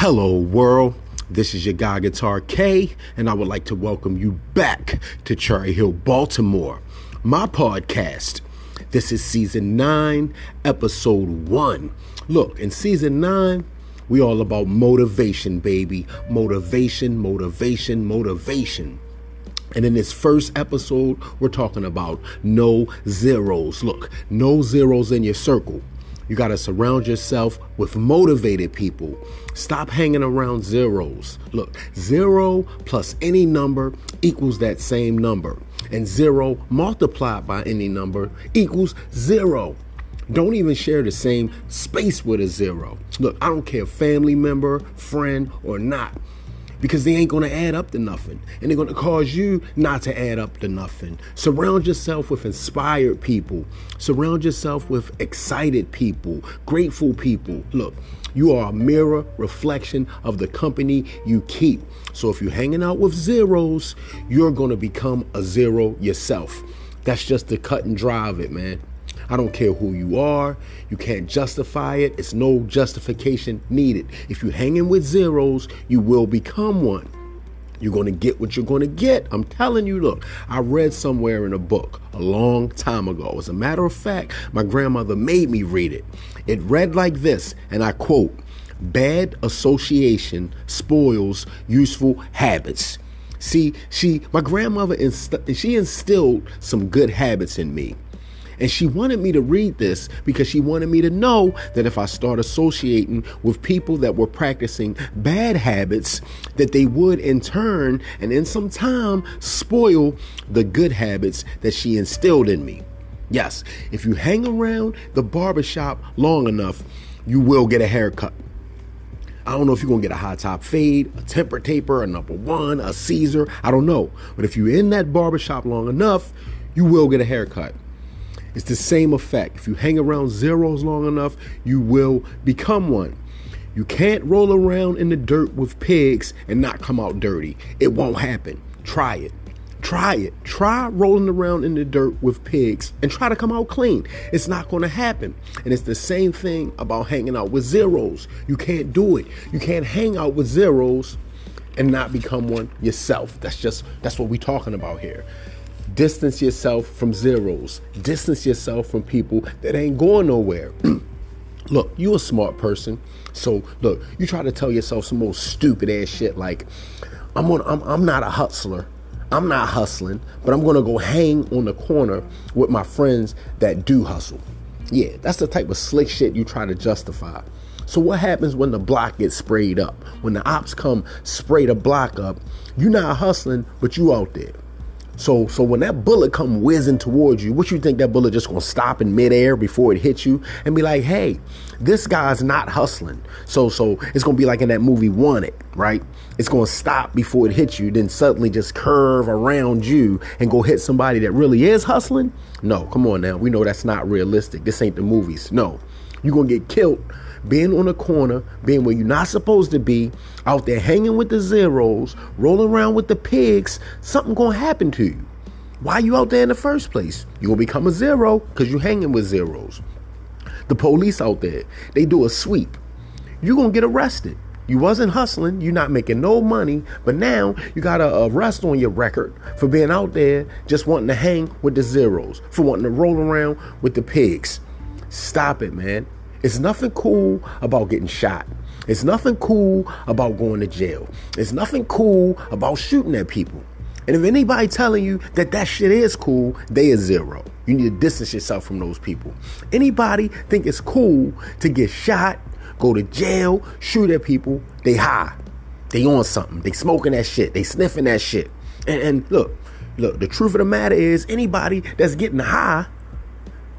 Hello, world. This is your guy Guitar K, and I would like to welcome you back to Cherry Hill, Baltimore, my podcast. This is season nine, episode one. Look, in season nine, we all about motivation, baby. Motivation, motivation, motivation. And in this first episode, we're talking about no zeros. Look, no zeros in your circle. You got to surround yourself with motivated people. Stop hanging around zeros. Look, zero plus any number equals that same number. And zero multiplied by any number equals zero. Don't even share the same space with a zero. Look, I don't care family member, friend, or not because they ain't going to add up to nothing and they're going to cause you not to add up to nothing. Surround yourself with inspired people, surround yourself with excited people, grateful people. Look, you are a mirror reflection of the company you keep. So if you're hanging out with zeros, you're going to become a zero yourself. That's just the cut and of it, man. I don't care who you are. You can't justify it. It's no justification needed. If you're hanging with zeros, you will become one. You're going to get what you're going to get. I'm telling you, look, I read somewhere in a book a long time ago. As a matter of fact, my grandmother made me read it. It read like this, and I quote Bad association spoils useful habits. See, she, my grandmother, inst- she instilled some good habits in me. And she wanted me to read this because she wanted me to know that if I start associating with people that were practicing bad habits, that they would in turn and in some time spoil the good habits that she instilled in me. Yes, if you hang around the barbershop long enough, you will get a haircut. I don't know if you're gonna get a high top fade, a temper taper, a number one, a Caesar. I don't know. But if you're in that barbershop long enough, you will get a haircut. It's the same effect. If you hang around zeros long enough, you will become one. You can't roll around in the dirt with pigs and not come out dirty. It won't happen. Try it. Try it. Try rolling around in the dirt with pigs and try to come out clean. It's not going to happen. And it's the same thing about hanging out with zeros. You can't do it. You can't hang out with zeros and not become one yourself. That's just that's what we're talking about here. Distance yourself from zeros. Distance yourself from people that ain't going nowhere. look, you a smart person. So look, you try to tell yourself some old stupid ass shit like, I'm on, I'm, I'm not a hustler. I'm not hustling, but I'm gonna go hang on the corner with my friends that do hustle. Yeah, that's the type of slick shit you try to justify. So what happens when the block gets sprayed up? When the ops come spray the block up, you're not hustling, but you out there. So so when that bullet come whizzing towards you, what you think that bullet just gonna stop in midair before it hits you and be like, hey, this guy's not hustling. So so it's gonna be like in that movie Wanted, right? It's gonna stop before it hits you, then suddenly just curve around you and go hit somebody that really is hustling. No, come on now. We know that's not realistic. This ain't the movies. No. You're gonna get killed being on a corner, being where you're not supposed to be, out there hanging with the zeros, rolling around with the pigs, something gonna happen to you. Why are you out there in the first place? Gonna become a zero because you're hanging with zeros. The police out there, they do a sweep. You're gonna get arrested. You wasn't hustling, you're not making no money, but now you got a arrest on your record for being out there just wanting to hang with the zeros, for wanting to roll around with the pigs. Stop it, man. It's nothing cool about getting shot. It's nothing cool about going to jail. It's nothing cool about shooting at people. And if anybody telling you that that shit is cool, they is zero. You need to distance yourself from those people. Anybody think it's cool to get shot, go to jail, shoot at people, they high. They on something. They smoking that shit. They sniffing that shit. And, and look, look, the truth of the matter is anybody that's getting high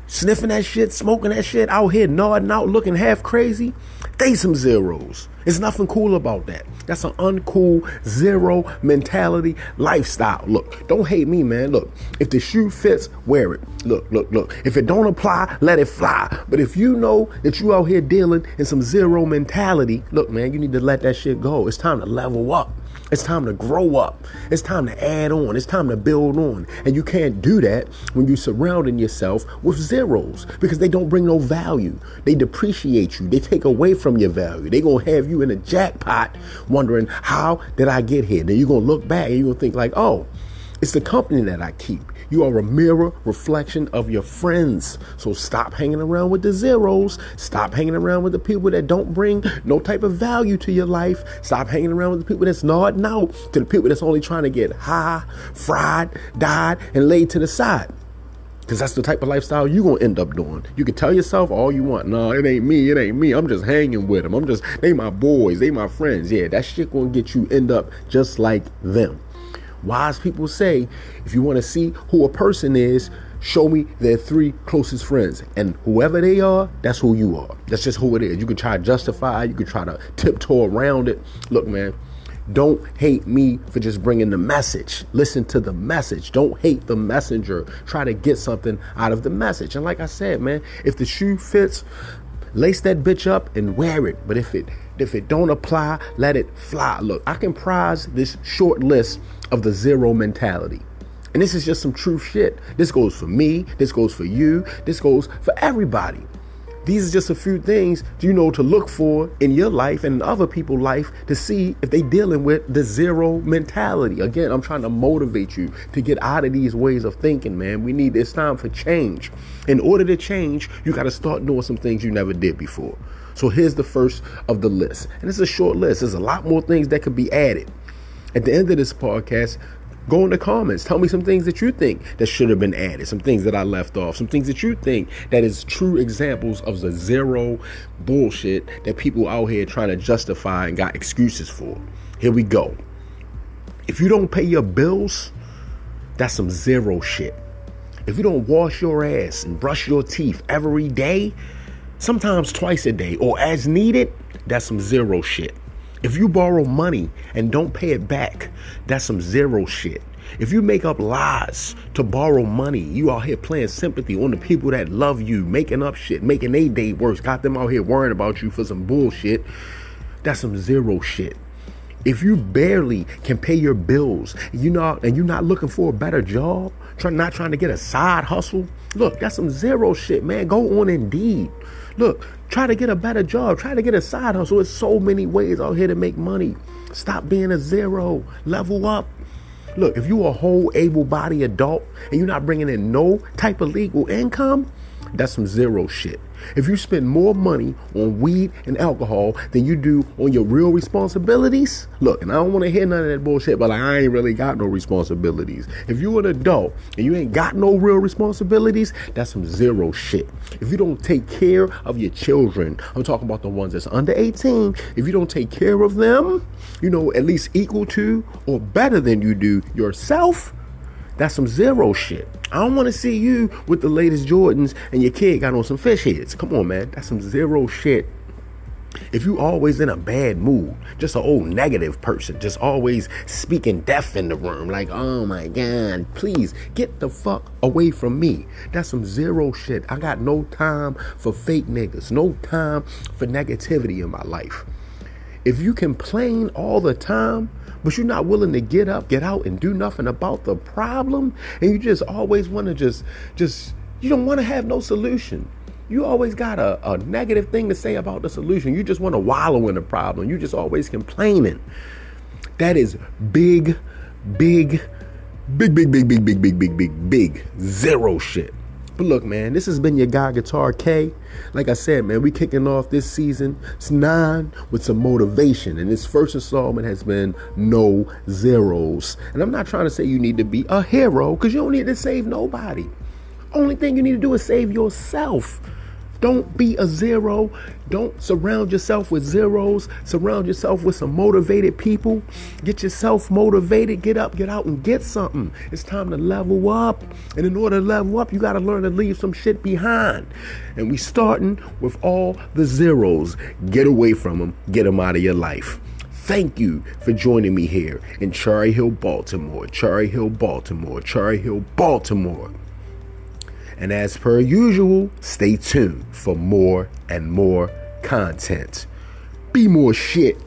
sniffing that shit, smoking that shit, out here nodding out, looking half crazy, they some zeros. There's nothing cool about that. That's an uncool zero mentality lifestyle. Look, don't hate me, man. Look, if the shoe fits, wear it. Look, look, look. If it don't apply, let it fly. But if you know that you out here dealing in some zero mentality, look, man, you need to let that shit go. It's time to level up. It's time to grow up. It's time to add on. It's time to build on. And you can't do that when you're surrounding yourself with zeros because they don't bring no value. They depreciate you. They take away from your value. They're going to have you in a jackpot wondering, how did I get here? Then you're to look back and you're to think like, oh, it's the company that I keep. You are a mirror reflection of your friends. So stop hanging around with the zeros. Stop hanging around with the people that don't bring no type of value to your life. Stop hanging around with the people that's nodding out to the people that's only trying to get high, fried, died, and laid to the side. Because that's the type of lifestyle you're going to end up doing. You can tell yourself all you want. No, it ain't me. It ain't me. I'm just hanging with them. I'm just, they my boys. They my friends. Yeah, that shit going to get you end up just like them. Wise people say if you want to see who a person is, show me their three closest friends. And whoever they are, that's who you are. That's just who it is. You can try to justify, you can try to tiptoe around it. Look, man, don't hate me for just bringing the message. Listen to the message. Don't hate the messenger. Try to get something out of the message. And like I said, man, if the shoe fits, lace that bitch up and wear it. But if it if it don't apply, let it fly. Look, I can prize this short list of the zero mentality. And this is just some true shit. This goes for me, this goes for you, this goes for everybody. These are just a few things you know to look for in your life and in other people's life to see if they dealing with the zero mentality. Again, I'm trying to motivate you to get out of these ways of thinking, man. We need it's time for change. In order to change, you got to start doing some things you never did before. So here's the first of the list. And it's a short list. There's a lot more things that could be added. At the end of this podcast, go in the comments. Tell me some things that you think that should have been added, some things that I left off, some things that you think that is true examples of the zero bullshit that people out here trying to justify and got excuses for. Here we go. If you don't pay your bills, that's some zero shit. If you don't wash your ass and brush your teeth every day, sometimes twice a day or as needed, that's some zero shit. If you borrow money and don't pay it back, that's some zero shit. If you make up lies to borrow money, you out here playing sympathy on the people that love you, making up shit, making a day worse, got them out here worrying about you for some bullshit, that's some zero shit. If you barely can pay your bills, you know, and you're not looking for a better job, try, not trying to get a side hustle, look, that's some zero shit, man. Go on Indeed. Look, try to get a better job. Try to get a side hustle. There's so many ways out here to make money. Stop being a zero. Level up. Look, if you're a whole able-bodied adult and you're not bringing in no type of legal income, that's some zero shit. If you spend more money on weed and alcohol than you do on your real responsibilities, look, and I don't want to hear none of that bullshit, but like, I ain't really got no responsibilities. If you're an adult and you ain't got no real responsibilities, that's some zero shit. If you don't take care of your children, I'm talking about the ones that's under 18, if you don't take care of them, you know, at least equal to or better than you do yourself, that's some zero shit. I don't want to see you with the latest Jordans and your kid got on some fish heads. Come on, man. That's some zero shit. If you always in a bad mood, just an old negative person, just always speaking death in the room, like, oh my God, please get the fuck away from me. That's some zero shit. I got no time for fake niggas, no time for negativity in my life. If you complain all the time, but you're not willing to get up, get out, and do nothing about the problem, and you just always want to just, just, you don't want to have no solution. You always got a, a negative thing to say about the solution. You just want to wallow in the problem. You just always complaining. That is big, big, big, big, big, big, big, big, big, big, big zero shit. But look, man, this has been your guy Guitar K. Like I said, man, we kicking off this season. It's nine with some motivation. And this first installment has been no zeros. And I'm not trying to say you need to be a hero, because you don't need to save nobody. Only thing you need to do is save yourself. Don't be a zero. Don't surround yourself with zeros. Surround yourself with some motivated people. Get yourself motivated. Get up, get out, and get something. It's time to level up. And in order to level up, you got to learn to leave some shit behind. And we starting with all the zeros. Get away from them. Get them out of your life. Thank you for joining me here in Cherry Hill, Baltimore. Cherry Hill, Baltimore. Cherry Hill, Baltimore. And as per usual, stay tuned for more and more content. Be more shit.